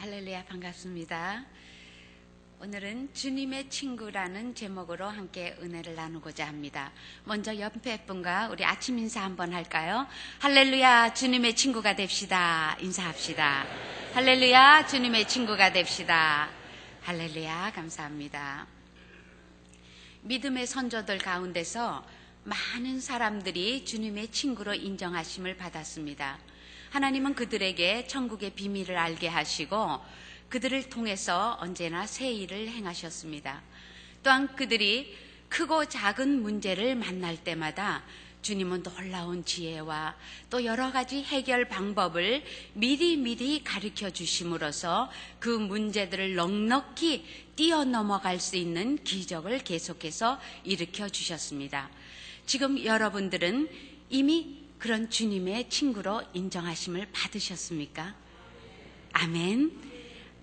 할렐루야 반갑습니다. 오늘은 주님의 친구라는 제목으로 함께 은혜를 나누고자 합니다. 먼저 옆에 분과 우리 아침 인사 한번 할까요? 할렐루야 주님의 친구가 됩시다. 인사합시다. 할렐루야 주님의 친구가 됩시다. 할렐루야 감사합니다. 믿음의 선조들 가운데서 많은 사람들이 주님의 친구로 인정하심을 받았습니다. 하나님은 그들에게 천국의 비밀을 알게 하시고 그들을 통해서 언제나 새 일을 행하셨습니다. 또한 그들이 크고 작은 문제를 만날 때마다 주님은 놀라운 지혜와 또 여러 가지 해결 방법을 미리미리 가르쳐 주심으로써 그 문제들을 넉넉히 뛰어넘어갈 수 있는 기적을 계속해서 일으켜 주셨습니다. 지금 여러분들은 이미 그런 주님의 친구로 인정하심을 받으셨습니까? 아멘.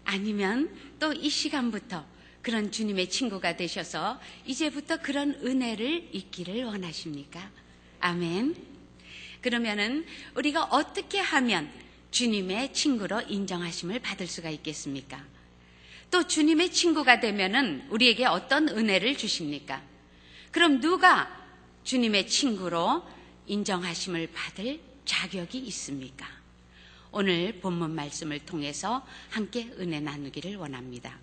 아니면 또 이 시간부터 그런 주님의 친구가 되셔서 이제부터 그런 은혜를 잊기를 원하십니까? 아멘. 그러면은 우리가 어떻게 하면 주님의 친구로 인정하심을 받을 수가 있겠습니까? 또 주님의 친구가 되면은 우리에게 어떤 은혜를 주십니까? 그럼 누가 주님의 친구로 인정하심을 받을 자격이 있습니까? 오늘 본문 말씀을 통해서 함께 은혜 나누기를 원합니다.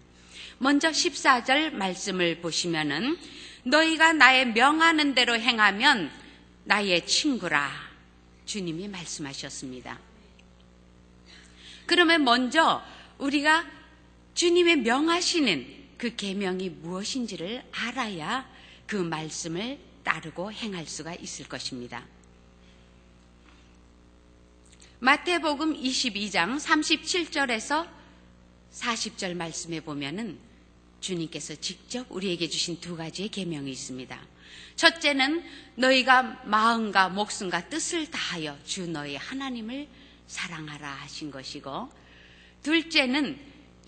먼저 14절 말씀을 보시면은 너희가 나의 명하는 대로 행하면 나의 친구라 주님이 말씀하셨습니다. 그러면 먼저 우리가 주님의 명하시는 그 계명이 무엇인지를 알아야 그 말씀을 따르고 행할 수가 있을 것입니다. 마태복음 22장 37절에서 40절 말씀에 보면은 주님께서 직접 우리에게 주신 두 가지의 계명이 있습니다. 첫째는 너희가 마음과 목숨과 뜻을 다하여 주 너희 하나님을 사랑하라 하신 것이고 둘째는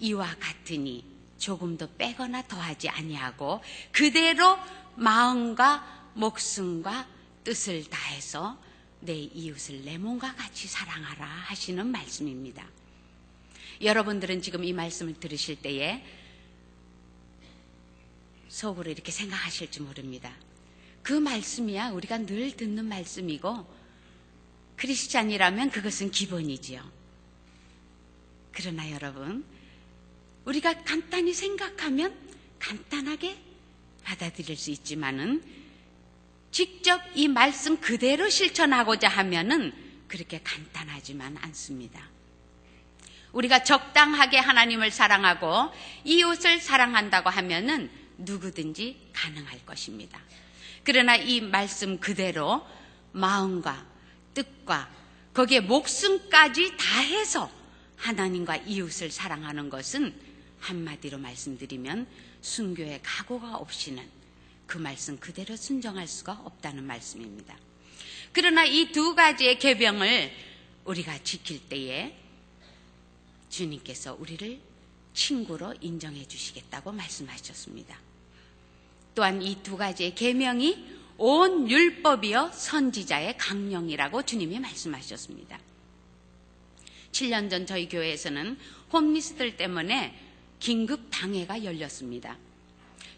이와 같으니 조금도 빼거나 더하지 아니하고 그대로 마음과 목숨과 뜻을 다해서 내 이웃을 내 몸과 같이 사랑하라 하시는 말씀입니다. 여러분들은 지금 이 말씀을 들으실 때에 속으로 이렇게 생각하실지 모릅니다. 그 말씀이야 우리가 늘 듣는 말씀이고 크리스찬이라면 그것은 기본이지요. 그러나 여러분, 우리가 간단히 생각하면 간단하게 받아들일 수 있지만은 직접 이 말씀 그대로 실천하고자 하면은 그렇게 간단하지만 않습니다. 우리가 적당하게 하나님을 사랑하고 이웃을 사랑한다고 하면은 누구든지 가능할 것입니다. 그러나 이 말씀 그대로 마음과 뜻과 거기에 목숨까지 다해서 하나님과 이웃을 사랑하는 것은 한마디로 말씀드리면 순교의 각오가 없이는 그 말씀 그대로 순정할 수가 없다는 말씀입니다. 그러나 이 두 가지의 계병을 우리가 지킬 때에 주님께서 우리를 친구로 인정해 주시겠다고 말씀하셨습니다. 또한 이 두 가지의 계명이 온 율법이여 선지자의 강령이라고 주님이 말씀하셨습니다. 7년 전 저희 교회에서는 홈리스들 때문에 긴급 당회가 열렸습니다.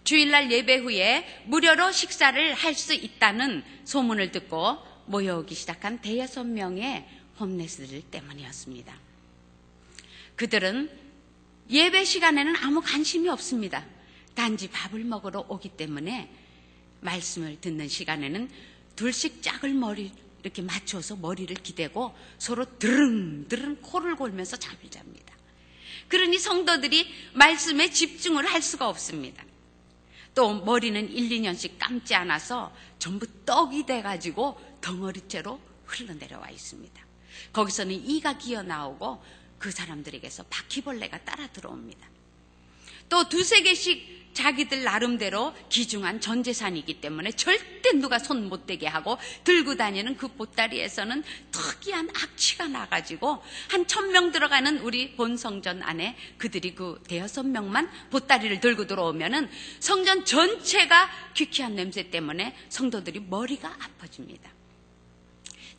주일날 예배 후에 무료로 식사를 할 수 있다는 소문을 듣고 모여오기 시작한 대여섯 명의 홈레스들 때문이었습니다. 그들은 예배 시간에는 아무 관심이 없습니다. 단지 밥을 먹으러 오기 때문에 말씀을 듣는 시간에는 둘씩 짝을 머리 이렇게 맞춰서 머리를 기대고 서로 드릉드릉 코를 골면서 잠을 잡니다. 그러니 성도들이 말씀에 집중을 할 수가 없습니다. 또 머리는 1, 2년씩 감지 않아서 전부 떡이 돼가지고 덩어리째로 흘러내려와 있습니다. 거기서는 이가 기어 나오고 그 사람들에게서 바퀴벌레가 따라 들어옵니다. 또 두세 개씩 자기들 나름대로 기중한 전 재산이기 때문에 절대 누가 손 못 대게 하고 들고 다니는 그 보따리에서는 특이한 악취가 나가지고 한 천 명 들어가는 우리 본성전 안에 그들이 그 대여섯 명만 보따리를 들고 들어오면은 성전 전체가 귀쾌한 냄새 때문에 성도들이 머리가 아파집니다.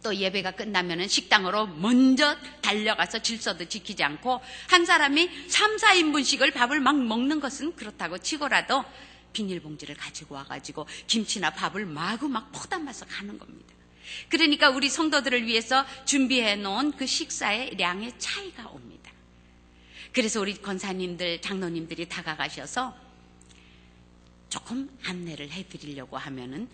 또 예배가 끝나면은 식당으로 먼저 달려가서 질서도 지키지 않고 한 사람이 3, 4인분씩을 밥을 막 먹는 것은 그렇다고 치고라도 비닐봉지를 가지고 와가지고 김치나 밥을 마구 막 퍼담아서 가는 겁니다. 그러니까 우리 성도들을 위해서 준비해 놓은 그 식사의 량의 차이가 옵니다. 그래서 우리 권사님들, 장로님들이 다가가셔서 조금 안내를 해 드리려고 하면은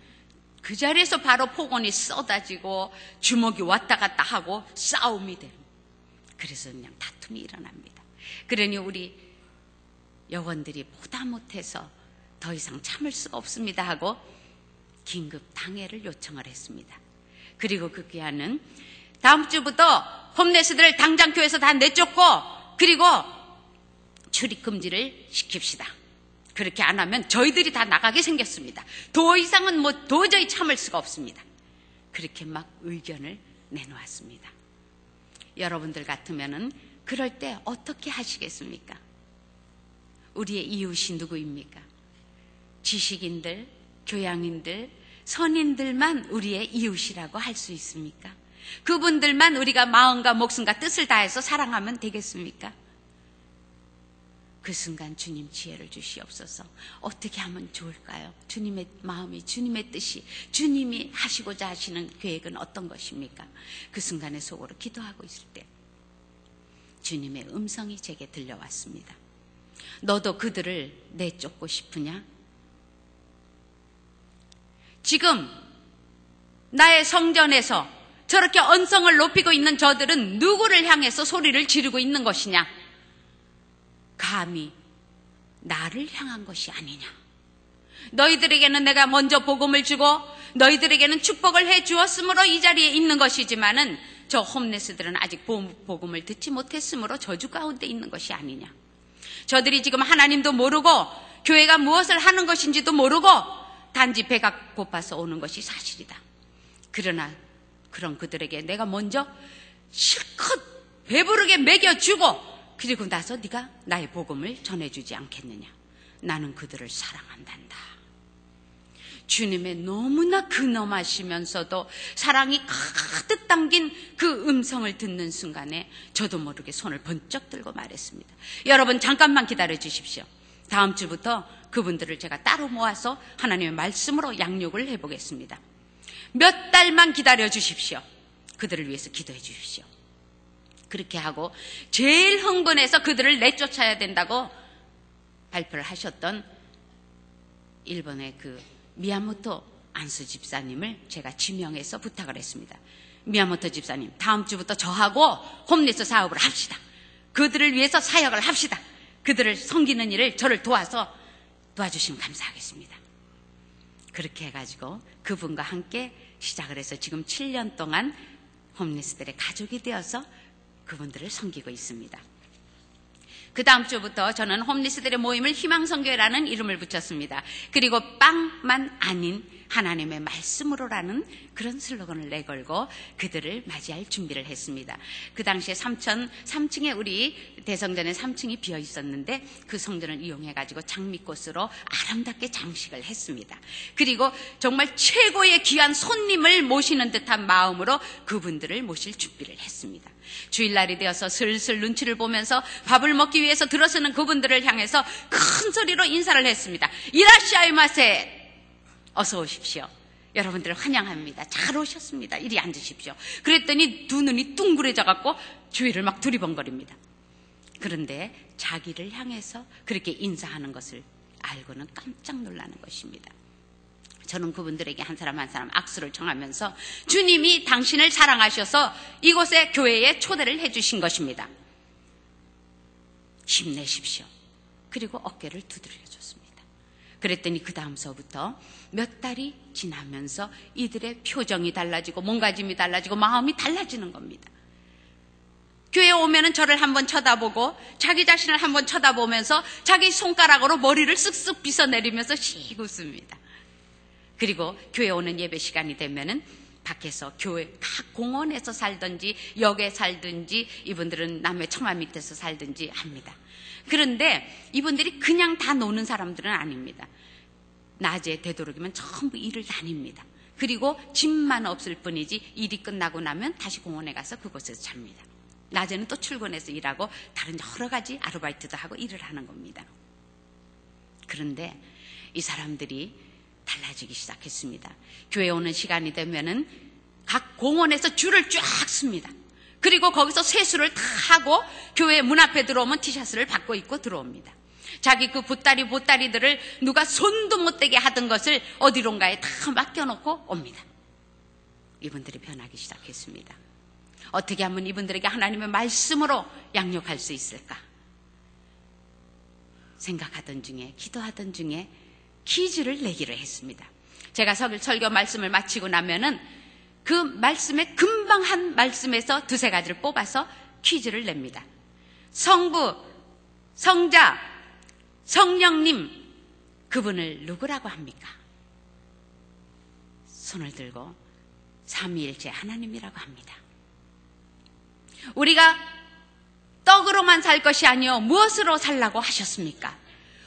그 자리에서 바로 폭언이 쏟아지고 주먹이 왔다 갔다 하고 싸움이 됩니다. 그래서 그냥 다툼이 일어납니다. 그러니 우리 여원들이 보다 못해서 더 이상 참을 수가 없습니다 하고 긴급 당회를 요청을 했습니다. 그리고 그 귀하는 다음 주부터 홈레스들을 당장 교회에서 다 내쫓고 그리고 출입 금지를 시킵시다. 그렇게 안 하면 저희들이 다 나가게 생겼습니다. 더 이상은 뭐 도저히 참을 수가 없습니다. 그렇게 막 의견을 내놓았습니다. 여러분들 같으면은 그럴 때 어떻게 하시겠습니까? 우리의 이웃이 누구입니까? 지식인들, 교양인들, 선인들만 우리의 이웃이라고 할 수 있습니까? 그분들만 우리가 마음과 목숨과 뜻을 다해서 사랑하면 되겠습니까? 그 순간 주님 지혜를 주시옵소서. 어떻게 하면 좋을까요? 주님의 마음이, 주님의 뜻이, 주님이 하시고자 하시는 계획은 어떤 것입니까? 그 순간에 속으로 기도하고 있을 때 주님의 음성이 제게 들려왔습니다. 너도 그들을 내쫓고 싶으냐? 지금 나의 성전에서 저렇게 언성을 높이고 있는 저들은 누구를 향해서 소리를 지르고 있는 것이냐? 감히 나를 향한 것이 아니냐. 너희들에게는 내가 먼저 복음을 주고 너희들에게는 축복을 해 주었으므로 이 자리에 있는 것이지만은 저 홈레스들은 아직 복음을 듣지 못했으므로 저주 가운데 있는 것이 아니냐. 저들이 지금 하나님도 모르고 교회가 무엇을 하는 것인지도 모르고 단지 배가 고파서 오는 것이 사실이다. 그러나 그런 그들에게 내가 먼저 실컷 배부르게 먹여주고 그리고 나서 네가 나의 복음을 전해주지 않겠느냐. 나는 그들을 사랑한단다. 주님의 너무나 근엄하시면서도 사랑이 가득 담긴 그 음성을 듣는 순간에 저도 모르게 손을 번쩍 들고 말했습니다. 여러분 잠깐만 기다려 주십시오. 다음 주부터 그분들을 제가 따로 모아서 하나님의 말씀으로 양육을 해보겠습니다. 몇 달만 기다려 주십시오. 그들을 위해서 기도해 주십시오. 그렇게 하고 제일 흥분해서 그들을 내쫓아야 된다고 발표를 하셨던 일본의 그 미야모토 안수 집사님을 제가 지명해서 부탁을 했습니다. 미야모토 집사님, 다음 주부터 저하고 홈리스 사업을 합시다. 그들을 위해서 사역을 합시다. 그들을 섬기는 일을 저를 도와서 도와주시면 감사하겠습니다. 그렇게 해가지고 그분과 함께 시작을 해서 지금 7년 동안 홈리스들의 가족이 되어서 그분들을 섬기고 있습니다. 그 다음 주부터 저는 홈리스들의 모임을 희망성교회라는 이름을 붙였습니다. 그리고 빵만 아닌 하나님의 말씀으로라는 그런 슬로건을 내걸고 그들을 맞이할 준비를 했습니다. 그 당시에 3천, 3층에 우리 대성전에 3층이 비어 있었는데 그 성전을 이용해가지고 장미꽃으로 아름답게 장식을 했습니다. 그리고 정말 최고의 귀한 손님을 모시는 듯한 마음으로 그분들을 모실 준비를 했습니다. 주일날이 되어서 슬슬 눈치를 보면서 밥을 먹기 위해서 들어서는 그분들을 향해서 큰 소리로 인사를 했습니다. 이라시아이 마세! 어서 오십시오. 여러분들을 환영합니다. 잘 오셨습니다. 이리 앉으십시오. 그랬더니 두 눈이 둥그레져 갖고 주위를 막 두리번거립니다. 그런데 자기를 향해서 그렇게 인사하는 것을 알고는 깜짝 놀라는 것입니다. 저는 그분들에게 한 사람 한 사람 악수를 청하면서 주님이 당신을 사랑하셔서 이곳에 교회에 초대를 해주신 것입니다. 힘내십시오. 그리고 어깨를 두드려 줬습니다. 그랬더니 그 다음서부터 몇 달이 지나면서 이들의 표정이 달라지고 몸가짐이 달라지고 마음이 달라지는 겁니다. 교회 오면은 저를 한번 쳐다보고 자기 자신을 한번 쳐다보면서 자기 손가락으로 머리를 쓱쓱 빗어내리면서 씩 웃습니다. 그리고 교회 오는 예배 시간이 되면은 밖에서 교회 각 공원에서 살든지 역에 살든지 이분들은 남의 청아 밑에서 살든지 합니다. 그런데 이분들이 그냥 다 노는 사람들은 아닙니다. 낮에 되도록이면 전부 일을 다닙니다. 그리고 집만 없을 뿐이지 일이 끝나고 나면 다시 공원에 가서 그곳에서 잡니다. 낮에는 또 출근해서 일하고 다른 여러 가지 아르바이트도 하고 일을 하는 겁니다. 그런데 이 사람들이 달라지기 시작했습니다. 교회 오는 시간이 되면은 각 공원에서 줄을 쫙 씁니다. 그리고 거기서 세수를 다 하고 교회 문 앞에 들어오면 티셔츠를 받고 입고 들어옵니다. 자기 그 보따리 보따리들을 누가 손도 못 대게 하던 것을 어디론가에 다 맡겨놓고 옵니다. 이분들이 변하기 시작했습니다. 어떻게 하면 이분들에게 하나님의 말씀으로 양육할 수 있을까? 생각하던 중에, 기도하던 중에 퀴즈를 내기로 했습니다. 제가 설교 말씀을 마치고 나면은 그 말씀에 금방 한 말씀에서 두세 가지를 뽑아서 퀴즈를 냅니다. 성부, 성자, 성령님, 그분을 누구라고 합니까? 손을 들고 삼위일체 하나님이라고 합니다. 우리가 떡으로만 살 것이 아니요 무엇으로 살라고 하셨습니까?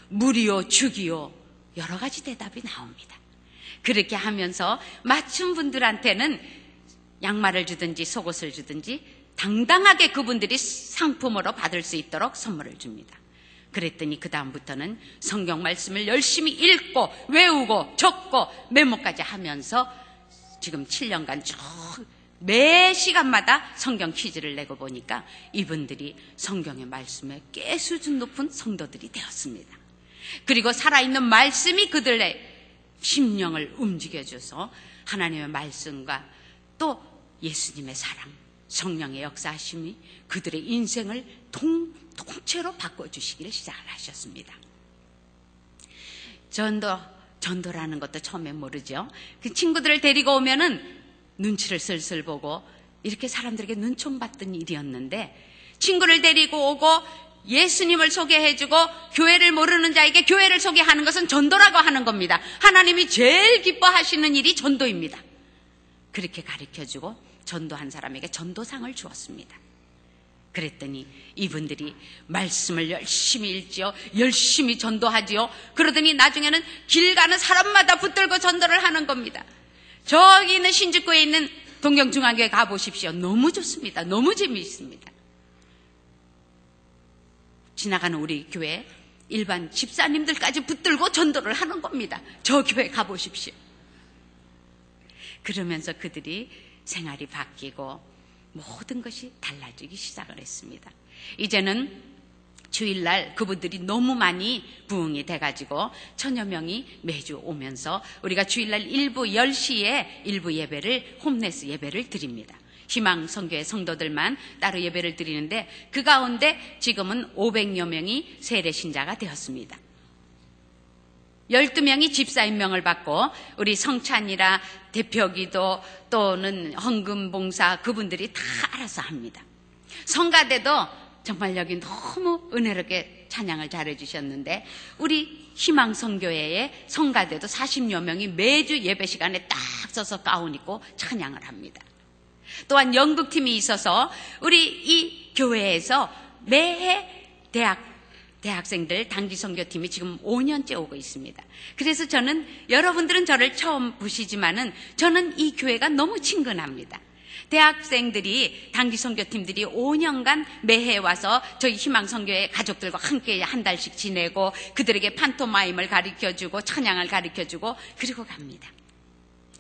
물이요 죽이요 여러 가지 대답이 나옵니다. 그렇게 하면서 맞춘 분들한테는 양말을 주든지 속옷을 주든지 당당하게 그분들이 상품으로 받을 수 있도록 선물을 줍니다. 그랬더니 그 다음부터는 성경 말씀을 열심히 읽고 외우고 적고 메모까지 하면서 지금 7년간 쭉 매 시간마다 성경 퀴즈를 내고 보니까 이분들이 성경의 말씀에 꽤 수준 높은 성도들이 되었습니다. 그리고 살아있는 말씀이 그들의 심령을 움직여줘서 하나님의 말씀과 또 예수님의 사랑, 성령의 역사하심이 그들의 인생을 통, 통째로 바꿔주시기를 시작을 하셨습니다. 전도, 전도라는 것도 처음에 모르죠. 그 친구들을 데리고 오면은 눈치를 슬슬 보고 이렇게 사람들에게 눈총 받던 일이었는데 친구를 데리고 오고 예수님을 소개해주고 교회를 모르는 자에게 교회를 소개하는 것은 전도라고 하는 겁니다. 하나님이 제일 기뻐하시는 일이 전도입니다. 그렇게 가르쳐주고 전도한 사람에게 전도상을 주었습니다. 그랬더니 이분들이 말씀을 열심히 읽지요. 열심히 전도하지요. 그러더니 나중에는 길 가는 사람마다 붙들고 전도를 하는 겁니다. 저기 있는 신주교에 있는 동경중앙교회 가보십시오. 너무 좋습니다. 너무 재미있습니다. 지나가는 우리 교회 일반 집사님들까지 붙들고 전도를 하는 겁니다. 저 교회 가보십시오. 그러면서 그들이 생활이 바뀌고 모든 것이 달라지기 시작을 했습니다. 이제는 주일날 그분들이 너무 많이 부흥이 돼가지고 천여 명이 매주 오면서 우리가 주일날 일부 10시에 일부 예배를 홈네스 예배를 드립니다. 희망 성교의 성도들만 따로 예배를 드리는데 그 가운데 지금은 500여 명이 세례 신자가 되었습니다. 12명이 집사 임명을 받고 우리 성찬이라 대표기도 또는 헌금 봉사 그분들이 다 알아서 합니다. 성가대도 정말 여기 너무 은혜롭게 찬양을 잘해 주셨는데 우리 희망성교회의 성가대도 40여 명이 매주 예배 시간에 딱 서서 가운 입고 찬양을 합니다. 또한 연극팀이 있어서 우리 이 교회에서 매해 대학 대학생들 단기 선교팀이 지금 5년째 오고 있습니다. 그래서 저는 여러분들은 저를 처음 보시지만은 저는 이 교회가 너무 친근합니다. 대학생들이 단기 선교팀들이 5년간 매해 와서 저희 희망 선교회 가족들과 함께 한 달씩 지내고 그들에게 판토마임을 가르쳐 주고 찬양을 가르쳐 주고 그리고 갑니다.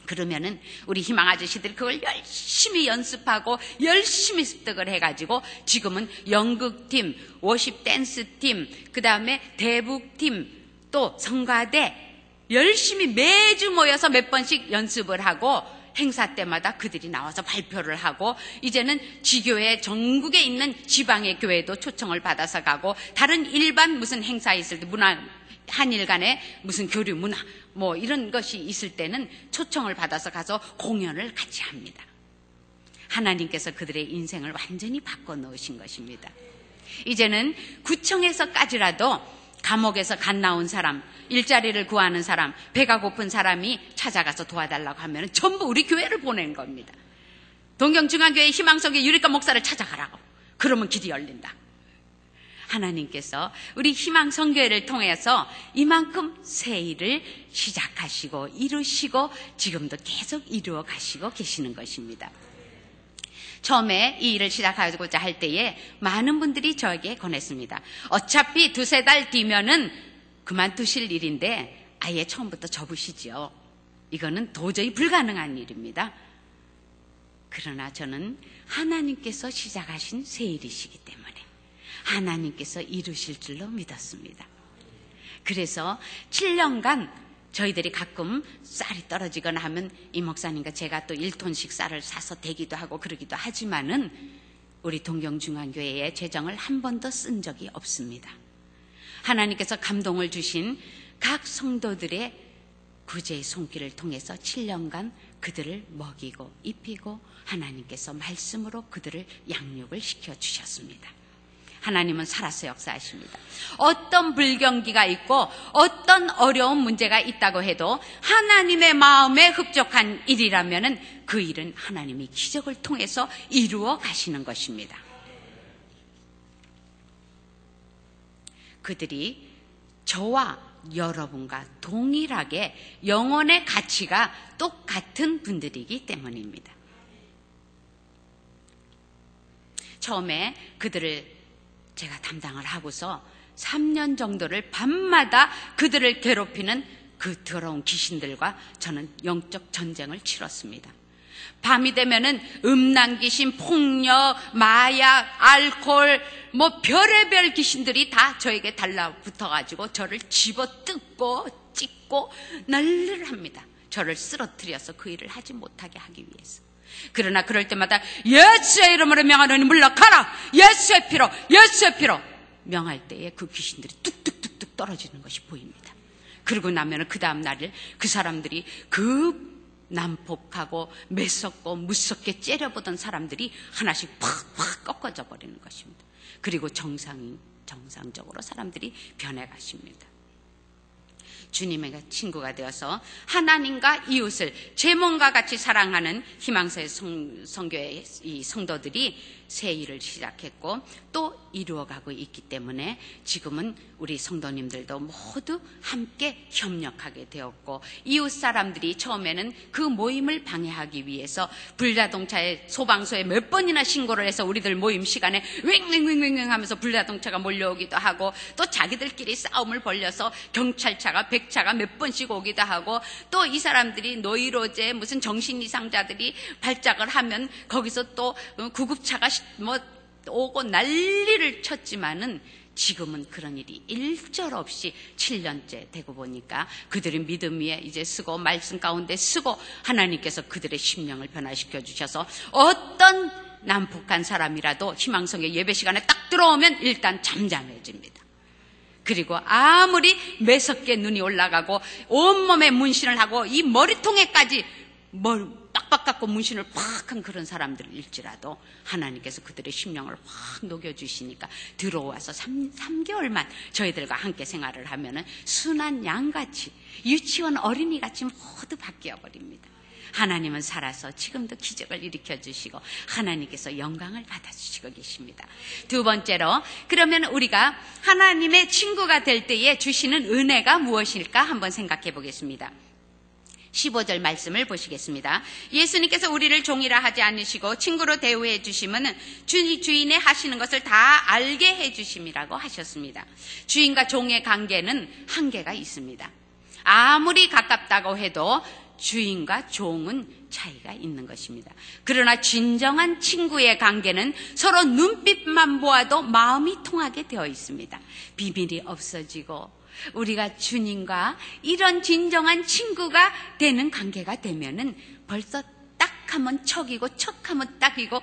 그러면은 우리 희망 아저씨들이 그걸 열심히 연습하고 열심히 습득을 해가지고 지금은 연극팀, 워십 댄스팀, 그 다음에 대북팀, 또 성가대 열심히 매주 모여서 몇 번씩 연습을 하고 행사 때마다 그들이 나와서 발표를 하고 이제는 지교회 전국에 있는 지방의 교회도 초청을 받아서 가고 다른 일반 무슨 행사 있을 때 문화 한일 간에 무슨 교류 문화 뭐 이런 것이 있을 때는 초청을 받아서 가서 공연을 같이 합니다. 하나님께서 그들의 인생을 완전히 바꿔 놓으신 것입니다. 이제는 구청에서까지라도 감옥에서 갓 나온 사람, 일자리를 구하는 사람, 배가 고픈 사람이 찾아가서 도와달라고 하면 전부 우리 교회를 보낸 겁니다. 동경중앙교회 희망성의 유리가 목사를 찾아가라고. 그러면 길이 열린다. 하나님께서 우리 희망 성교회를 통해서 이만큼 새 일을 시작하시고 이루시고 지금도 계속 이루어 가시고 계시는 것입니다. 처음에 이 일을 시작하고자 할 때에 많은 분들이 저에게 권했습니다. 어차피 두세 달 뒤면은 그만두실 일인데 아예 처음부터 접으시죠. 이거는 도저히 불가능한 일입니다. 그러나 저는 하나님께서 시작하신 새 일이시기 때문에 하나님께서 이루실 줄로 믿었습니다. 그래서 7년간 저희들이 가끔 쌀이 떨어지거나 하면 이 목사님과 제가 또 1톤씩 쌀을 사서 대기도 하고 그러기도 하지만은 우리 동경중앙교회의 재정을 한 번도 쓴 적이 없습니다. 하나님께서 감동을 주신 각 성도들의 구제의 손길을 통해서 7년간 그들을 먹이고 입히고 하나님께서 말씀으로 그들을 양육을 시켜 주셨습니다. 하나님은 살아서 역사하십니다. 어떤 불경기가 있고 어떤 어려운 문제가 있다고 해도 하나님의 마음에 흡족한 일이라면 그 일은 하나님이 기적을 통해서 이루어 가시는 것입니다. 그들이 저와 여러분과 동일하게 영혼의 가치가 똑같은 분들이기 때문입니다. 처음에 그들을 제가 담당을 하고서 3년 정도를 밤마다 그들을 괴롭히는 그 더러운 귀신들과 저는 영적 전쟁을 치렀습니다. 밤이 되면은 음란 귀신, 폭력, 마약, 알코올, 뭐 별의별 귀신들이 다 저에게 달라붙어 가지고 저를 집어 뜯고 찢고 난리를 합니다. 저를 쓰러뜨려서 그 일을 하지 못하게 하기 위해서. 그러나 그럴 때마다 예수의 이름으로 명하노니 물러가라! 예수의 피로! 예수의 피로! 명할 때에 그 귀신들이 뚝뚝뚝뚝 떨어지는 것이 보입니다. 그러고 나면 그 다음 날을 그 사람들이 그 난폭하고 매섭고 무섭게 째려보던 사람들이 하나씩 팍팍 꺾어져 버리는 것입니다. 그리고 정상, 정상적으로 사람들이 변해가십니다. 주님의 친구가 되어서 하나님과 이웃을 제 몸과 같이 사랑하는 희망사의 성, 성교의 이 성도들이 새 일을 시작했고 또 이루어가고 있기 때문에 지금은 우리 성도님들도 모두 함께 협력하게 되었고 이웃 사람들이 처음에는 그 모임을 방해하기 위해서 불자동차에 소방서에 몇 번이나 신고를 해서 우리들 모임 시간에 웽웽웽웽 하면서 불자동차가 몰려오기도 하고 또 자기들끼리 싸움을 벌려서 경찰차가 백차가 몇 번씩 오기도 하고 또 이 사람들이 노이로제 무슨 정신 이상자들이 발작을 하면 거기서 또 구급차가 뭐 오고 난리를 쳤지만은 지금은 그런 일이 일절 없이 7년째 되고 보니까 그들의 믿음 위에 이제 쓰고 말씀 가운데 쓰고 하나님께서 그들의 심령을 변화시켜 주셔서 어떤 남북한 사람이라도 희망성의 예배 시간에 딱 들어오면 일단 잠잠해집니다. 그리고 아무리 매섭게 눈이 올라가고 온몸에 문신을 하고 이 머리통에까지 뭘 빡빡 깎고 문신을 팍 한 그런 사람들일지라도 하나님께서 그들의 심령을 확 녹여주시니까 들어와서 3, 3개월만 저희들과 함께 생활을 하면은 순한 양같이 유치원 어린이같이 모두 바뀌어버립니다. 하나님은 살아서 지금도 기적을 일으켜 주시고 하나님께서 영광을 받아 주시고 계십니다. 두 번째로 그러면 우리가 하나님의 친구가 될 때에 주시는 은혜가 무엇일까 한번 생각해 보겠습니다. 15절 말씀을 보시겠습니다. 예수님께서 우리를 종이라 하지 않으시고 친구로 대우해 주시면 주인의 하시는 것을 다 알게 해 주심이라고 하셨습니다. 주인과 종의 관계는 한계가 있습니다. 아무리 가깝다고 해도 주인과 종은 차이가 있는 것입니다. 그러나 진정한 친구의 관계는 서로 눈빛만 보아도 마음이 통하게 되어 있습니다. 비밀이 없어지고 우리가 주님과 이런 진정한 친구가 되는 관계가 되면은 벌써 딱 하면 척이고 척하면 딱이고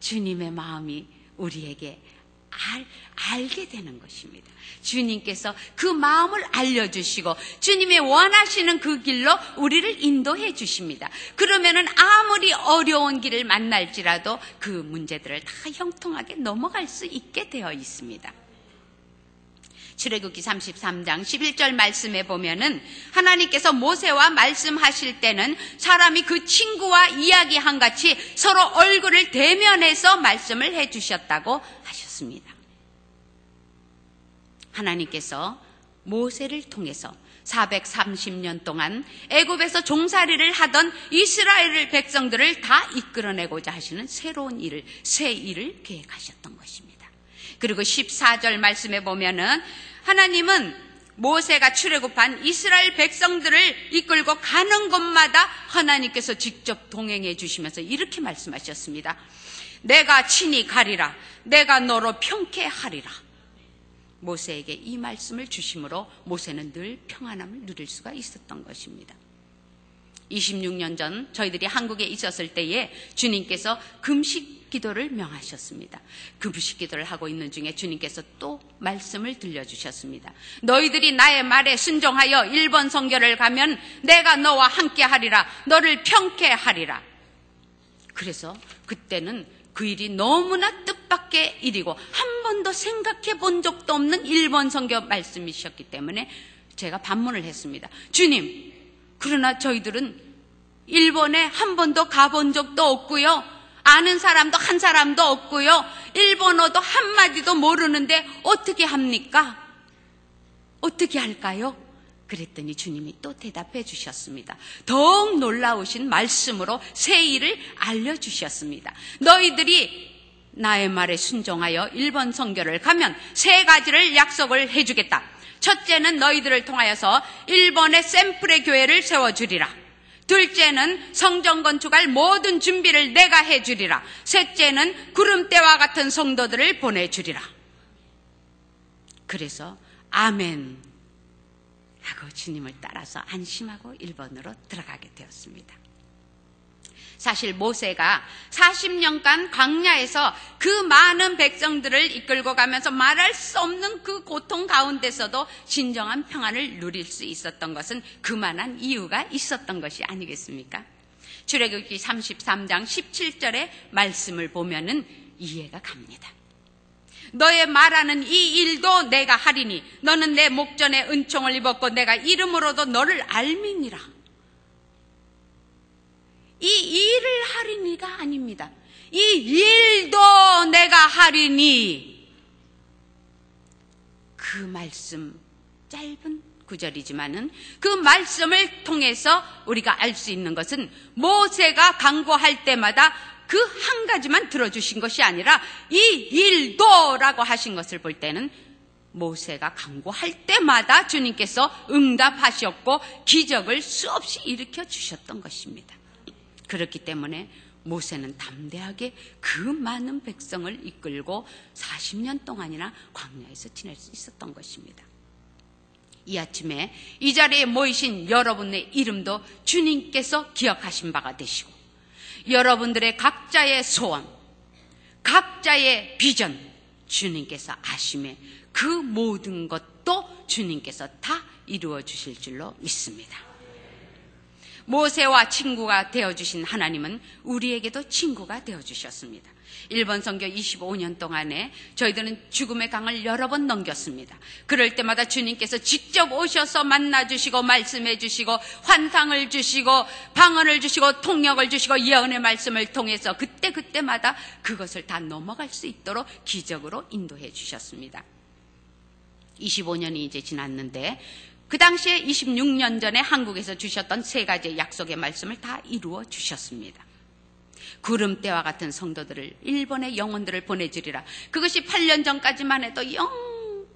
주님의 마음이 우리에게 알, 알게 되는 것입니다. 주님께서 그 마음을 알려주시고 주님의 원하시는 그 길로 우리를 인도해 주십니다. 그러면은 아무리 어려운 길을 만날지라도 그 문제들을 다 형통하게 넘어갈 수 있게 되어 있습니다. 출애굽기 33장 11절 말씀에 보면은 하나님께서 모세와 말씀하실 때는 사람이 그 친구와 이야기한 같이 서로 얼굴을 대면해서 말씀을 해 주셨다고 하셨습니다. 하나님께서 모세를 통해서 430년 동안 애굽에서 종살이를 하던 이스라엘 백성들을 다 이끌어내고자 하시는 새로운 일을 새 일을 계획하셨던 것입니다. 그리고 14절 말씀에 보면은 하나님은 모세가 출애굽한 이스라엘 백성들을 이끌고 가는 곳마다 하나님께서 직접 동행해 주시면서 이렇게 말씀하셨습니다. 내가 친히 가리라. 내가 너로 평케하리라. 모세에게 이 말씀을 주심으로 모세는 늘 평안함을 누릴 수가 있었던 것입니다. 26년 전 저희들이 한국에 있었을 때에 주님께서 금식 기도를 명하셨습니다. 금식 기도를 하고 있는 중에 주님께서 또 말씀을 들려주셨습니다. 너희들이 나의 말에 순종하여 일본 성결을 가면 내가 너와 함께 하리라. 너를 평케 하리라. 그래서 그때는 그 일이 너무나 뜻밖의 일이고 한 번도 생각해 본 적도 없는 일본 성경 말씀이셨기 때문에 제가 반문을 했습니다. 주님, 그러나 저희들은 일본에 한 번도 가본 적도 없고요. 아는 사람도 한 사람도 없고요. 일본어도 한마디도 모르는데 어떻게 합니까? 어떻게 할까요? 그랬더니 주님이 또 대답해 주셨습니다. 더욱 놀라우신 말씀으로 새 일을 알려주셨습니다. 너희들이 나의 말에 순종하여 일본 성교를 가면 세 가지를 약속을 해주겠다. 첫째는 너희들을 통하여서 일본의 샘플의 교회를 세워주리라. 둘째는 성전 건축할 모든 준비를 내가 해주리라. 셋째는 구름대와 같은 성도들을 보내주리라. 그래서 아멘 하고 주님을 따라서 안심하고 일본으로 들어가게 되었습니다. 사실 모세가 40년간 광야에서 그 많은 백성들을 이끌고 가면서 말할 수 없는 그 고통 가운데서도 진정한 평안을 누릴 수 있었던 것은 그만한 이유가 있었던 것이 아니겠습니까? 출애굽기 33장 17절의 말씀을 보면은 이해가 갑니다. 너의 말하는 이 일도 내가 하리니 너는 내 목전에 은총을 입었고 내가 이름으로도 너를 알미니라. 이 일을 하리니가 아닙니다. 이 일도 내가 하리니 그 말씀 짧은 구절이지만은 그 말씀을 통해서 우리가 알 수 있는 것은 모세가 강구할 때마다 그 한 가지만 들어주신 것이 아니라 이 일도라고 하신 것을 볼 때는 모세가 강구할 때마다 주님께서 응답하셨고 기적을 수없이 일으켜 주셨던 것입니다. 그렇기 때문에 모세는 담대하게 그 많은 백성을 이끌고 40년 동안이나 광야에서 지낼 수 있었던 것입니다. 이 아침에 이 자리에 모이신 여러분의 이름도 주님께서 기억하신 바가 되시고 여러분들의 각자의 소원, 각자의 비전, 주님께서 아심에 그 모든 것도 주님께서 다 이루어 주실 줄로 믿습니다. 모세와 친구가 되어 주신 하나님은 우리에게도 친구가 되어 주셨습니다. 일본 선교 25년 동안에 저희들은 죽음의 강을 여러 번 넘겼습니다. 그럴 때마다 주님께서 직접 오셔서 만나주시고 말씀해주시고 환상을 주시고 방언을 주시고 통역을 주시고 예언의 말씀을 통해서 그때 그때마다 그것을 다 넘어갈 수 있도록 기적으로 인도해 주셨습니다. 25년이 이제 지났는데 그 당시에 26년 전에 한국에서 주셨던 세 가지의 약속의 말씀을 다 이루어 주셨습니다. 구름대와 같은 성도들을 일본의 영혼들을 보내주리라. 그것이 8년 전까지만 해도 영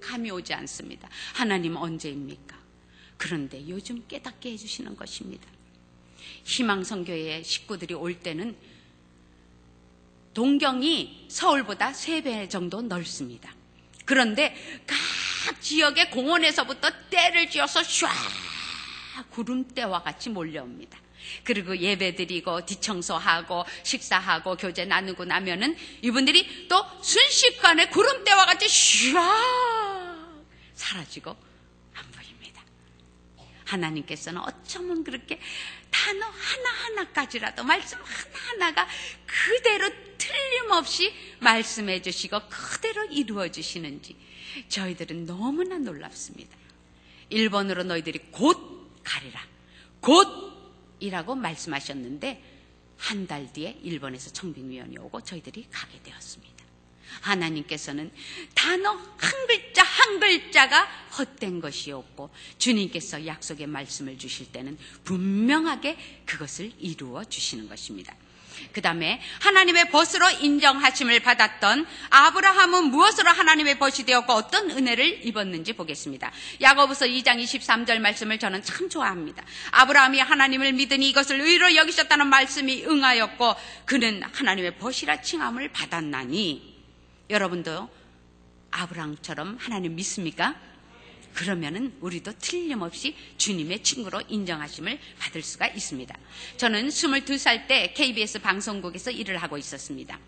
감이 오지 않습니다. 하나님 언제입니까? 그런데 요즘 깨닫게 해주시는 것입니다. 희망성교회 식구들이 올 때는 동경이 서울보다 3배 정도 넓습니다. 그런데 각 지역의 공원에서부터 때를 지어서 쫙 구름대와 같이 몰려옵니다. 그리고 예배 드리고 뒤청소하고 식사하고 교제 나누고 나면은 이분들이 또 순식간에 구름대와 같이 슈아 사라지고 안 보입니다. 하나님께서는 어쩌면 그렇게 단어 하나하나까지라도 말씀 하나하나가 그대로 틀림없이 말씀해 주시고 그대로 이루어 주시는지 저희들은 너무나 놀랍습니다. 일본으로 너희들이 곧 가리라. 곧 이라고 말씀하셨는데 한 달 뒤에 일본에서 청빙위원이 오고 저희들이 가게 되었습니다. 하나님께서는 단어 한 글자 한 글자가 헛된 것이 없고 주님께서 약속의 말씀을 주실 때는 분명하게 그것을 이루어 주시는 것입니다. 그 다음에 하나님의 벗으로 인정하심을 받았던 아브라함은 무엇으로 하나님의 벗이 되었고 어떤 은혜를 입었는지 보겠습니다. 야고보서 2장 23절 말씀을 저는 참 좋아합니다. 아브라함이 하나님을 믿으니 이것을 의로 여기셨다는 말씀이 응하였고 그는 하나님의 벗이라 칭함을 받았나니 여러분도 아브라함처럼 하나님 믿습니까? 그러면은 우리도 틀림없이 주님의 친구로 인정하심을 받을 수가 있습니다. 저는 22살 때 KBS 방송국에서 일을 하고 있었습니다.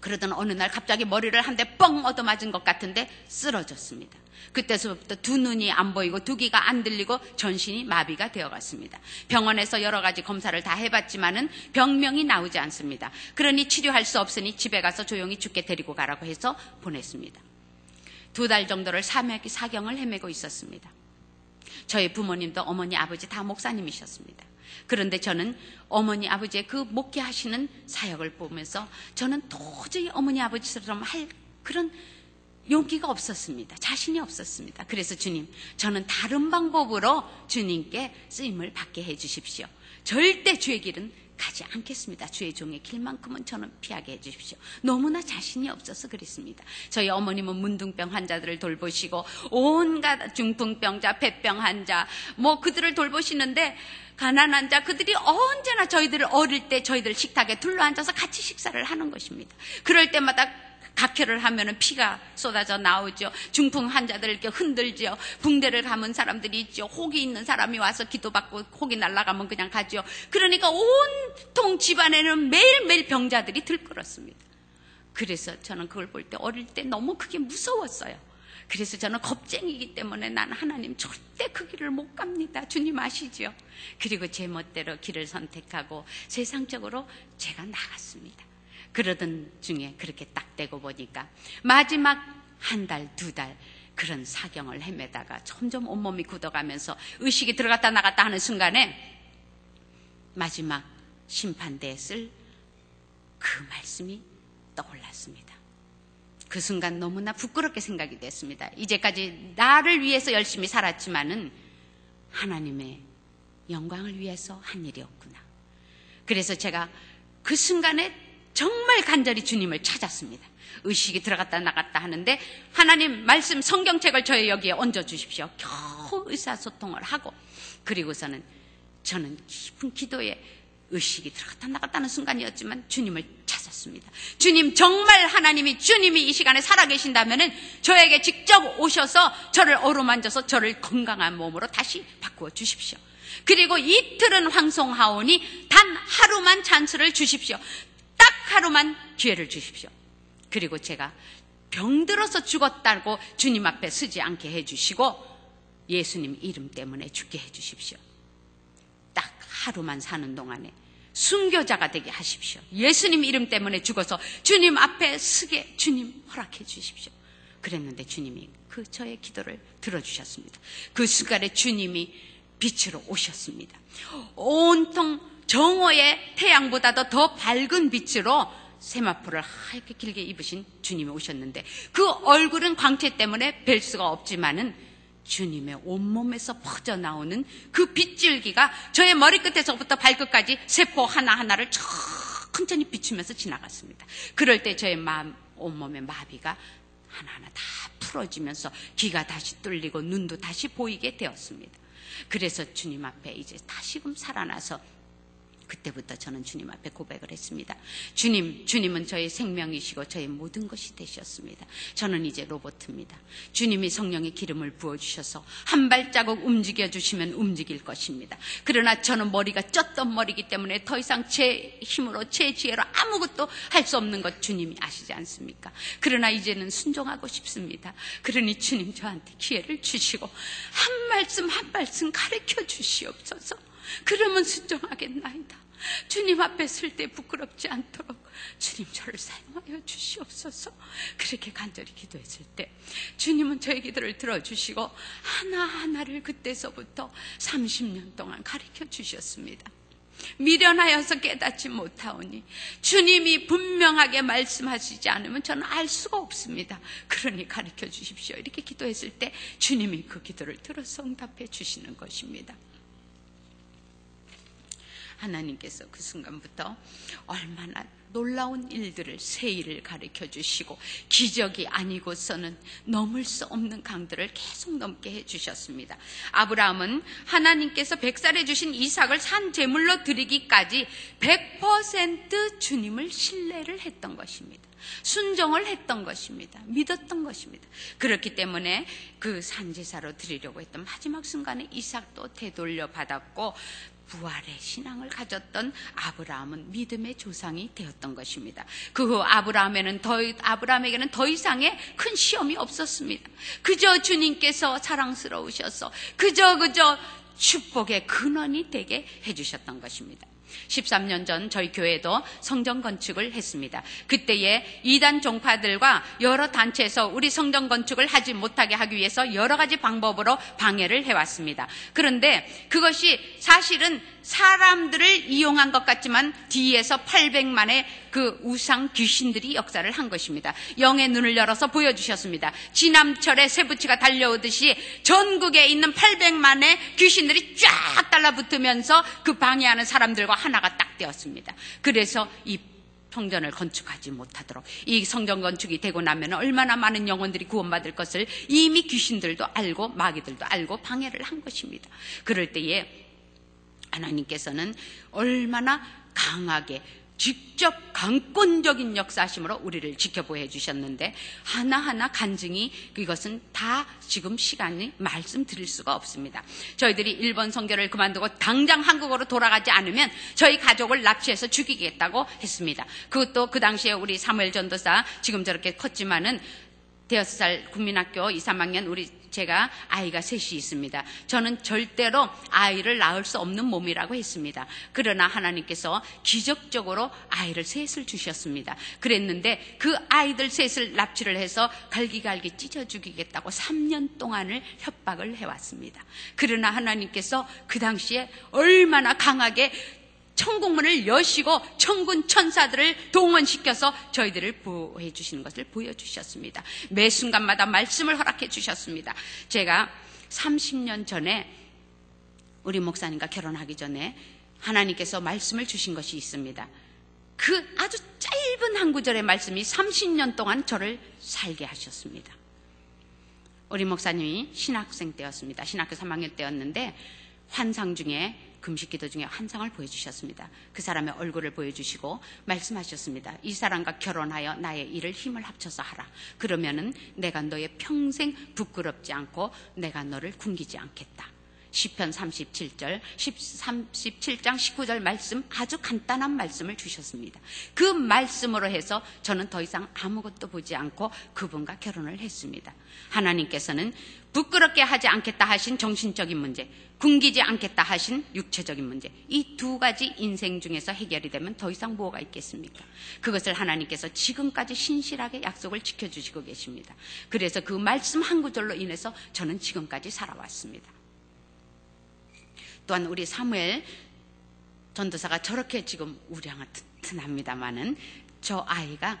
그러던 어느 날 갑자기 머리를 한 대 뻥 얻어맞은 것 같은데 쓰러졌습니다. 그때서부터 두 눈이 안 보이고 두 귀가 안 들리고 전신이 마비가 되어갔습니다. 병원에서 여러 가지 검사를 다 해봤지만은 병명이 나오지 않습니다. 그러니 치료할 수 없으니 집에 가서 조용히 죽게 데리고 가라고 해서 보냈습니다. 두 달 정도를 사맥 사경을 헤매고 있었습니다. 저희 부모님도 어머니 아버지 다 목사님이셨습니다. 그런데 저는 어머니 아버지의 그 목회하시는 사역을 보면서 저는 도저히 어머니 아버지처럼 할 그런 용기가 없었습니다. 자신이 없었습니다. 그래서 주님, 저는 다른 방법으로 주님께 쓰임을 받게 해 주십시오. 절대 주의 길은 가지 않겠습니다. 주의 종의 길만큼은 저는 피하게 해주십시오. 너무나 자신이 없어서 그랬습니다. 저희 어머님은 문둥병 환자들을 돌보시고 온갖 중풍병자, 폐병 환자, 뭐 그들을 돌보시는데 가난한 자 그들이 언제나 저희들을 어릴 때 저희들 식탁에 둘러앉아서 같이 식사를 하는 것입니다. 그럴 때마다 각혈을 하면 피가 쏟아져 나오죠. 중풍 환자들 이렇게 흔들죠. 붕대를 감은 사람들이 있죠. 혹이 있는 사람이 와서 기도받고 혹이 날아가면 그냥 가죠. 그러니까 온통 집안에는 매일매일 병자들이 들끓었습니다. 그래서 저는 그걸 볼 때 어릴 때 너무 그게 무서웠어요. 그래서 저는 겁쟁이기 때문에 나는 하나님 절대 그 길을 못 갑니다. 주님 아시죠? 그리고 제 멋대로 길을 선택하고 세상적으로 제가 나갔습니다. 그러던 중에 그렇게 딱 되고 보니까 마지막 한 달, 두 달 그런 사경을 헤매다가 점점 온몸이 굳어가면서 의식이 들어갔다 나갔다 하는 순간에 마지막 심판대에 쓸 그 말씀이 떠올랐습니다. 그 순간 너무나 부끄럽게 생각이 됐습니다. 이제까지 나를 위해서 열심히 살았지만은 하나님의 영광을 위해서 한 일이었구나. 그래서 제가 그 순간에 정말 간절히 주님을 찾았습니다. 의식이 들어갔다 나갔다 하는데 하나님 말씀 성경책을 저의 여기에 얹어 주십시오. 겨우 의사소통을 하고 그리고서는 저는 깊은 기도에 의식이 들어갔다 나갔다 하는 순간이었지만 주님을 찾았습니다. 주님 정말 하나님이 주님이 이 시간에 살아계신다면 저에게 직접 오셔서 저를 어루만져서 저를 건강한 몸으로 다시 바꾸어 주십시오. 그리고 이틀은 황송하오니 단 하루만 찬스를 주십시오. 하루만 기회를 주십시오. 그리고 제가 병들어서 죽었다고 주님 앞에 서지 않게 해주시고 예수님 이름 때문에 죽게 해주십시오. 딱 하루만 사는 동안에 순교자가 되게 하십시오. 예수님 이름 때문에 죽어서 주님 앞에 서게 주님 허락해 주십시오. 그랬는데 주님이 그 저의 기도를 들어주셨습니다. 그 순간에 주님이 빛으로 오셨습니다. 온통 정오의 태양보다도 더 밝은 빛으로 세마포를 하얗게 길게 입으신 주님이 오셨는데 그 얼굴은 광채 때문에 뵐 수가 없지만은 주님의 온몸에서 퍼져나오는 그 빗줄기가 저의 머리끝에서부터 발끝까지 세포 하나하나를 천천히 비추면서 지나갔습니다. 그럴 때 저의 마음, 온몸의 마비가 하나하나 다 풀어지면서 귀가 다시 뚫리고 눈도 다시 보이게 되었습니다. 그래서 주님 앞에 이제 다시금 살아나서 그때부터 저는 주님 앞에 고백을 했습니다. 주님, 주님은 저의 생명이시고 저의 모든 것이 되셨습니다. 저는 이제 로봇입니다. 주님이 성령의 기름을 부어주셔서 한 발자국 움직여주시면 움직일 것입니다. 그러나 저는 머리가 쪘던 머리이기 때문에 더 이상 제 힘으로, 제 지혜로 아무것도 할 수 없는 것 주님이 아시지 않습니까? 그러나 이제는 순종하고 싶습니다. 그러니 주님 저한테 기회를 주시고 한 말씀 한 말씀 가르쳐 주시옵소서. 그러면 순종하겠나이다. 주님 앞에 쓸때 부끄럽지 않도록 주님 저를 사용하여 주시옵소서. 그렇게 간절히 기도했을 때 주님은 저의 기도를 들어주시고 하나하나를 그때서부터 30년 동안 가르쳐 주셨습니다. 미련하여서 깨닫지 못하오니 주님이 분명하게 말씀하시지 않으면 저는 알 수가 없습니다. 그러니 가르쳐 주십시오. 이렇게 기도했을 때 주님이 그 기도를 들어서 응답해 주시는 것입니다. 하나님께서 그 순간부터 얼마나 놀라운 일들을 세일을 가르쳐 주시고 기적이 아니고서는 넘을 수 없는 강들을 계속 넘게 해 주셨습니다. 아브라함은 하나님께서 백살해 주신 이삭을 산 제물로 드리기까지 100% 주님을 신뢰를 했던 것입니다. 순종을 했던 것입니다. 믿었던 것입니다. 그렇기 때문에 그 산제사로 드리려고 했던 마지막 순간에 이삭도 되돌려 받았고 부활의 신앙을 가졌던 아브라함은 믿음의 조상이 되었던 것입니다. 그 후 아브라함에는 더, 아브라함에게는 더 이상의 큰 시험이 없었습니다. 그저 주님께서 사랑스러우셔서 그저 그저 축복의 근원이 되게 해주셨던 것입니다. 13년 전 저희 교회도 성전 건축을 했습니다. 그때에 이단 종파들과 여러 단체에서 우리 성전 건축을 하지 못하게 하기 위해서 여러 가지 방법으로 방해를 해왔습니다. 그런데 그것이 사실은 사람들을 이용한 것 같지만 뒤에서 800만의 그 우상 귀신들이 역사를 한 것입니다. 영의 눈을 열어서 보여주셨습니다. 지남철에 새부치가 달려오듯이 전국에 있는 800만의 귀신들이 쫙 달라붙으면서 그 방해하는 사람들과 하나가 딱 되었습니다. 그래서 이 성전을 건축하지 못하도록 이 성전 건축이 되고 나면 얼마나 많은 영혼들이 구원받을 것을 이미 귀신들도 알고 마귀들도 알고 방해를 한 것입니다. 그럴 때에 하나님께서는 얼마나 강하게 직접 강권적인 역사심으로 우리를 지켜보여 주셨는데 하나하나 간증이 이것은 다 지금 시간이 말씀드릴 수가 없습니다. 저희들이 일본 성교를 그만두고 당장 한국으로 돌아가지 않으면 저희 가족을 납치해서 죽이겠다고 했습니다. 그것도 그 당시에 우리 사무엘 전도사 지금 저렇게 컸지만은 대여섯 살 국민학교 2, 3학년 우리 제가 아이가 셋이 있습니다. 저는 절대로 아이를 낳을 수 없는 몸이라고 했습니다. 그러나 하나님께서 기적적으로 아이를 셋을 주셨습니다. 그랬는데 그 아이들 셋을 납치를 해서 갈기갈기 찢어 죽이겠다고 3년 동안을 협박을 해왔습니다. 그러나 하나님께서 그 당시에 얼마나 강하게 천국문을 여시고 천군 천사들을 동원시켜서 저희들을 보호해 주시는 것을 보여주셨습니다. 매 순간마다 말씀을 허락해 주셨습니다. 제가 30년 전에 우리 목사님과 결혼하기 전에 하나님께서 말씀을 주신 것이 있습니다. 그 아주 짧은 한 구절의 말씀이 30년 동안 저를 살게 하셨습니다. 우리 목사님이 신학생 때였습니다. 신학교 3학년 때였는데 환상 중에 금식 기도 중에 환상을 보여주셨습니다. 그 사람의 얼굴을 보여주시고 말씀하셨습니다. 이 사람과 결혼하여 나의 일을 힘을 합쳐서 하라. 그러면은 내가 너의 평생 부끄럽지 않고 내가 너를 굶기지 않겠다. 시편 37절, 37장 19절 말씀 아주 간단한 말씀을 주셨습니다. 그 말씀으로 해서 저는 더 이상 아무것도 보지 않고 그분과 결혼을 했습니다. 하나님께서는 부끄럽게 하지 않겠다 하신 정신적인 문제, 굶기지 않겠다 하신 육체적인 문제, 이 두 가지 인생 중에서 해결이 되면 더 이상 뭐가 있겠습니까? 그것을 하나님께서 지금까지 신실하게 약속을 지켜주시고 계십니다. 그래서 그 말씀 한 구절로 인해서 저는 지금까지 살아왔습니다. 또한 우리 사무엘 전도사가 저렇게 지금 우량한 튼튼합니다마는 저 아이가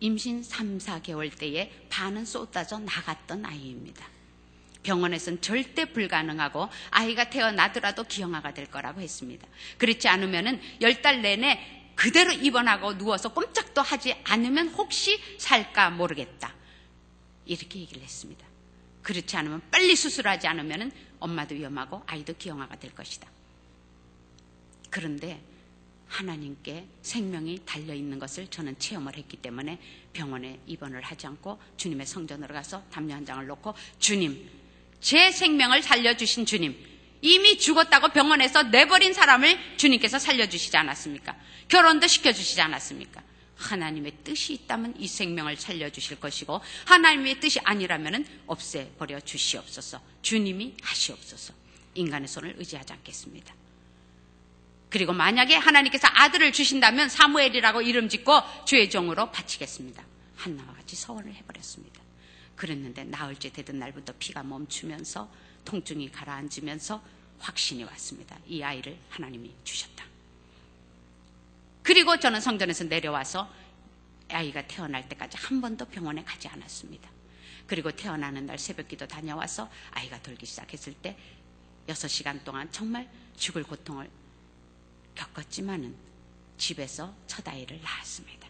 임신 3, 4개월 때에 반은 쏟아져 나갔던 아이입니다. 병원에서는 절대 불가능하고 아이가 태어나더라도 기형아가 될 거라고 했습니다. 그렇지 않으면은 열 달 내내 그대로 입원하고 누워서 꼼짝도 하지 않으면 혹시 살까 모르겠다. 이렇게 얘기를 했습니다. 그렇지 않으면 빨리 수술하지 않으면 엄마도 위험하고 아이도 기형아가 될 것이다. 그런데 하나님께 생명이 달려 있는 것을 저는 체험을 했기 때문에 병원에 입원을 하지 않고 주님의 성전으로 가서 담요 한 장을 놓고 주님, 제 생명을 살려주신 주님, 이미 죽었다고 병원에서 내버린 사람을 주님께서 살려주시지 않았습니까? 결혼도 시켜주시지 않았습니까? 하나님의 뜻이 있다면 이 생명을 살려주실 것이고 하나님의 뜻이 아니라면 없애버려 주시옵소서. 주님이 하시옵소서. 인간의 손을 의지하지 않겠습니다. 그리고 만약에 하나님께서 아들을 주신다면 사무엘이라고 이름 짓고 주의 종으로 바치겠습니다. 한나와 같이 서원을 해버렸습니다. 그랬는데 나흘째 되던 날부터 피가 멈추면서 통증이 가라앉으면서 확신이 왔습니다. 이 아이를 하나님이 주셨다. 그리고 저는 성전에서 내려와서 아이가 태어날 때까지 한 번도 병원에 가지 않았습니다. 그리고 태어나는 날 새벽 기도 다녀와서 아이가 돌기 시작했을 때 6시간 동안 정말 죽을 고통을 겪었지만은 집에서 첫 아이를 낳았습니다.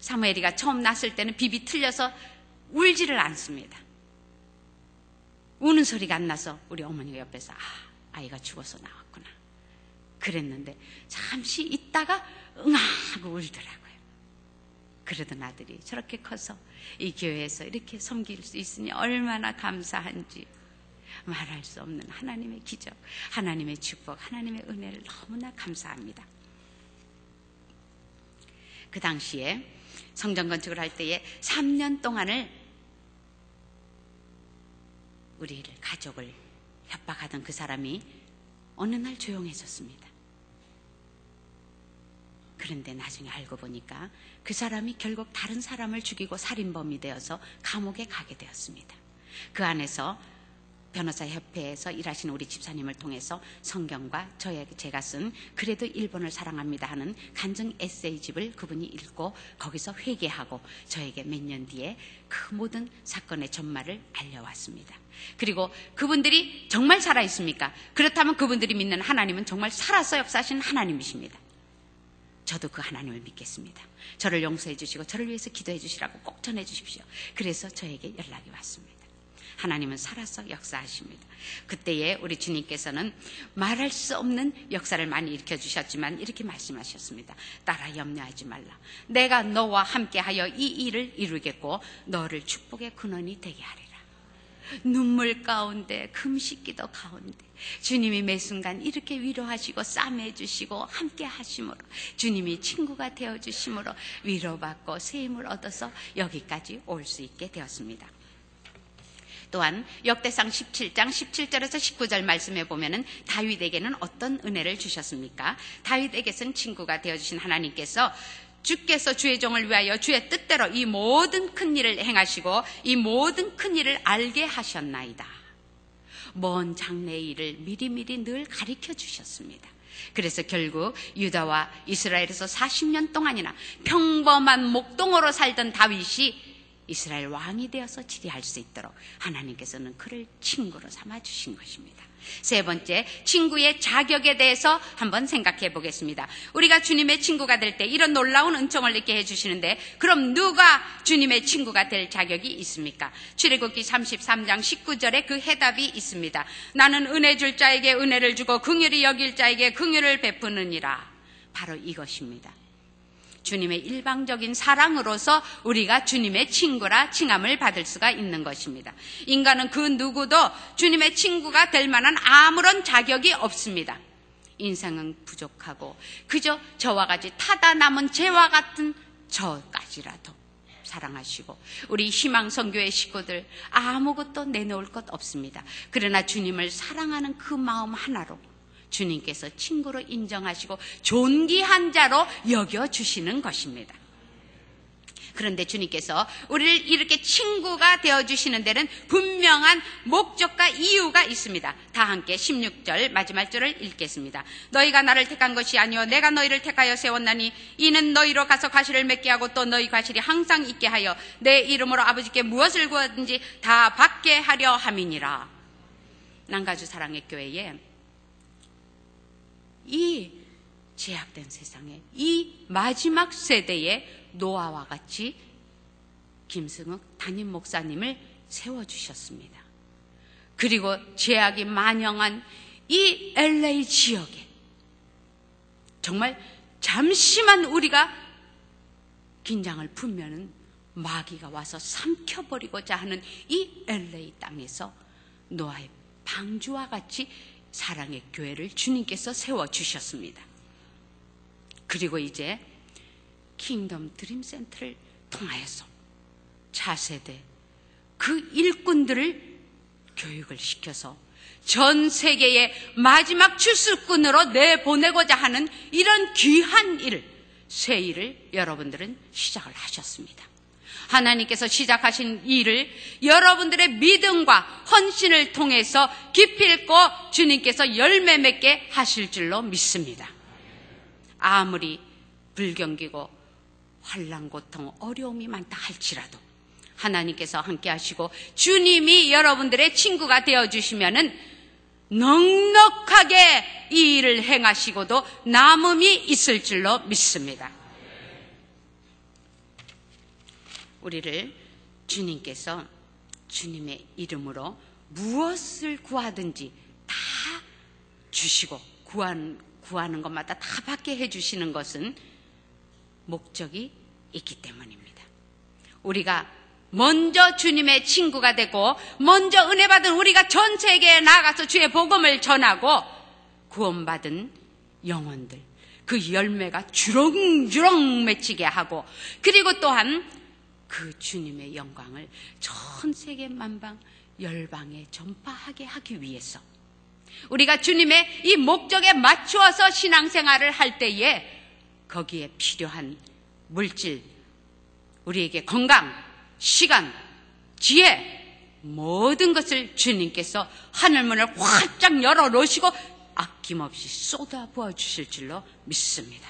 사무엘이가 처음 낳았을 때는 비비 틀려서 울지를 않습니다. 우는 소리가 안 나서 우리 어머니가 옆에서 아, 아이가 죽어서 나왔구나. 그랬는데 잠시 있다가 응하고 울더라고요. 그러던 아들이 저렇게 커서 이 교회에서 이렇게 섬길 수 있으니 얼마나 감사한지 말할 수 없는 하나님의 기적, 하나님의 축복, 하나님의 은혜를 너무나 감사합니다. 그 당시에 성전 건축을 할 때에 3년 동안을 우리를 가족을 협박하던 그 사람이 어느 날 조용해졌습니다. 그런데 나중에 알고 보니까 그 사람이 결국 다른 사람을 죽이고 살인범이 되어서 감옥에 가게 되었습니다. 그 안에서 변호사 협회에서 일하시는 우리 집사님을 통해서 성경과 저에게 제가 쓴 그래도 일본을 사랑합니다 하는 간증 에세이집을 그분이 읽고 거기서 회개하고 저에게 몇 년 뒤에 그 모든 사건의 전말을 알려왔습니다. 그리고 그분들이 정말 살아 있습니까? 그렇다면 그분들이 믿는 하나님은 정말 살아서 역사하신 하나님이십니다. 저도 그 하나님을 믿겠습니다. 저를 용서해 주시고 저를 위해서 기도해 주시라고 꼭 전해 주십시오. 그래서 저에게 연락이 왔습니다. 하나님은 살아서 역사하십니다. 그때에 우리 주님께서는 말할 수 없는 역사를 많이 일으켜 주셨지만 이렇게 말씀하셨습니다. 따라 염려하지 말라. 내가 너와 함께하여 이 일을 이루겠고 너를 축복의 근원이 되게 하리라. 눈물 가운데 금식기도 가운데 주님이 매 순간 이렇게 위로하시고 싸매 주시고 함께 하심으로 주님이 친구가 되어 주심으로 위로받고 새 힘을 얻어서 여기까지 올 수 있게 되었습니다. 또한 역대상 17장 17절에서 19절 말씀에 보면은 다윗에게는 어떤 은혜를 주셨습니까? 다윗에게선 친구가 되어 주신 하나님께서 주께서 주의 종을 위하여 주의 뜻대로 이 모든 큰 일을 행하시고 이 모든 큰 일을 알게 하셨나이다. 먼 장래의 일을 미리미리 늘 가르쳐 주셨습니다. 그래서 결국 유다와 이스라엘에서 40년 동안이나 평범한 목동으로 살던 다윗이 이스라엘 왕이 되어서 지리할 수 있도록 하나님께서는 그를 친구로 삼아 주신 것입니다. 세 번째, 친구의 자격에 대해서 한번 생각해 보겠습니다. 우리가 주님의 친구가 될 때 이런 놀라운 은총을 있게 해 주시는데, 그럼 누가 주님의 친구가 될 자격이 있습니까? 출애굽기 33장 19절에 그 해답이 있습니다. 나는 은혜 줄 자에게 은혜를 주고 긍휼히 여길 자에게 긍휼을 베푸느니라. 바로 이것입니다. 주님의 일방적인 사랑으로서 우리가 주님의 친구라 칭함을 받을 수가 있는 것입니다. 인간은 그 누구도 주님의 친구가 될 만한 아무런 자격이 없습니다. 인생은 부족하고 그저 저와 같이 타다 남은 죄와 같은 저까지라도 사랑하시고 우리 희망성교회 식구들 아무것도 내놓을 것 없습니다. 그러나 주님을 사랑하는 그 마음 하나로 주님께서 친구로 인정하시고 존귀한 자로 여겨주시는 것입니다. 그런데 주님께서 우리를 이렇게 친구가 되어주시는 데는 분명한 목적과 이유가 있습니다. 다 함께 16절 마지막 절을 읽겠습니다. 너희가 나를 택한 것이 아니요 내가 너희를 택하여 세웠나니 이는 너희로 가서 과실을 맺게 하고 또 너희 과실이 항상 있게 하여 내 이름으로 아버지께 무엇을 구하든지 다 받게 하려 함이니라. 난가주 사랑의 교회에 이 제약된 세상에 이 마지막 세대의 노아와 같이 김승욱 담임 목사님을 세워주셨습니다. 그리고 제약이 만영한 이 LA 지역에 정말 잠시만 우리가 긴장을 풀면은 마귀가 와서 삼켜버리고자 하는 이 LA 땅에서 노아의 방주와 같이 사랑의 교회를 주님께서 세워주셨습니다. 그리고 이제 Kingdom Dream Center를 통하여서 차세대 그 일꾼들을 교육을 시켜서 전 세계의 마지막 추수꾼으로 내보내고자 하는 이런 귀한 일, 새 일을 여러분들은 시작을 하셨습니다. 하나님께서 시작하신 일을 여러분들의 믿음과 헌신을 통해서 기필코 주님께서 열매 맺게 하실 줄로 믿습니다. 아무리 불경기고 환란 고통 어려움이 많다 할지라도 하나님께서 함께 하시고 주님이 여러분들의 친구가 되어 주시면은 넉넉하게 이 일을 행하시고도 남음이 있을 줄로 믿습니다. 우리를 주님께서 주님의 이름으로 무엇을 구하든지 다 주시고 구한, 구하는 것마다 다 받게 해주시는 것은 목적이 있기 때문입니다. 우리가 먼저 주님의 친구가 되고 먼저 은혜 받은 우리가 전 세계에 나가서 주의 복음을 전하고 구원받은 영혼들 그 열매가 주렁주렁 맺히게 하고 그리고 또한 그 주님의 영광을 전 세계 만방 열방에 전파하게 하기 위해서 우리가 주님의 이 목적에 맞추어서 신앙생활을 할 때에 거기에 필요한 물질, 우리에게 건강, 시간, 지혜, 모든 것을 주님께서 하늘문을 활짝 열어 놓으시고 아낌없이 쏟아 부어 주실 줄로 믿습니다.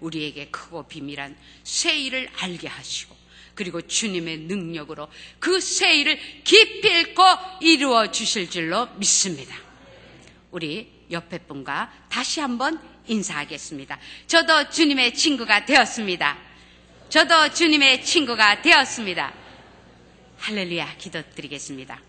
우리에게 크고 비밀한 새 일을 알게 하시고 그리고 주님의 능력으로 그 새 일을 기필코 이루어 주실 줄로 믿습니다. 우리 옆에 분과 다시 한번 인사하겠습니다. 저도 주님의 친구가 되었습니다. 저도 주님의 친구가 되었습니다. 할렐루야 기도 드리겠습니다.